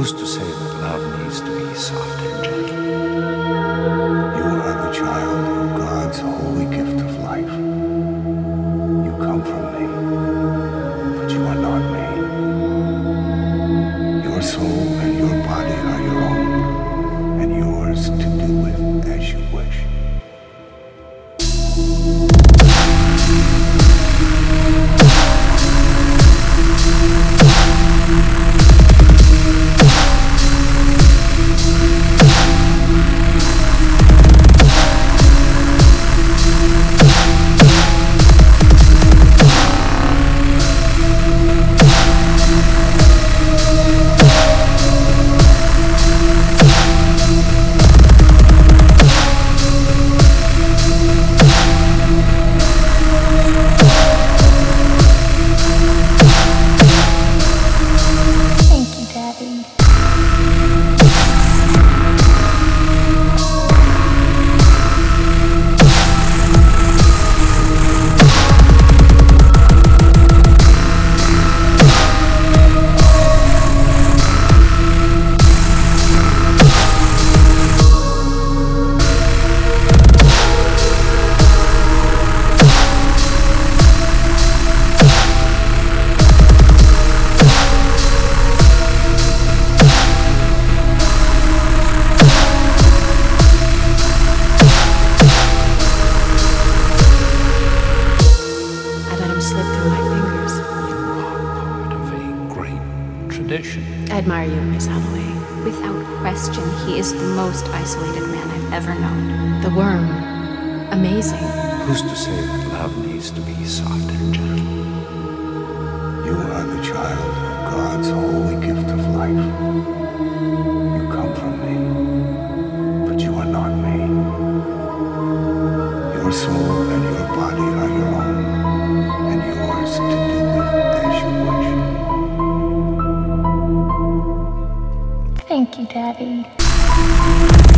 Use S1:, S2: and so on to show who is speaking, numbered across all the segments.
S1: Who's to say that love needs to be soft and gentle? Great tradition.
S2: I admire you, Miss Holloway.
S3: Without question, he is the most isolated man I've ever known.
S2: The worm. Amazing.
S1: Who's to say that love needs to be soft and gentle?
S4: You are the child of God's holy gift of life. You come from me, but you are not me. Your soul and your body are your own, and yours to do with
S5: Thank you, Daddy.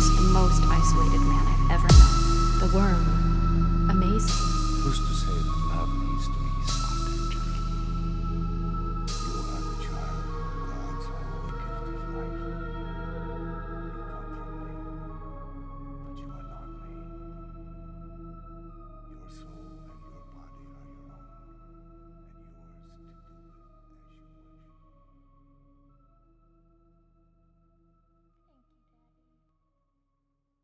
S3: Is the most isolated man I've ever known.
S2: The worm.